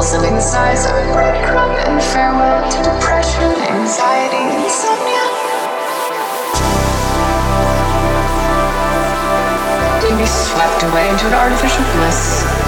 Living the size of a breadcrumb and farewell to depression, anxiety, insomnia. You be swept away into an artificial bliss.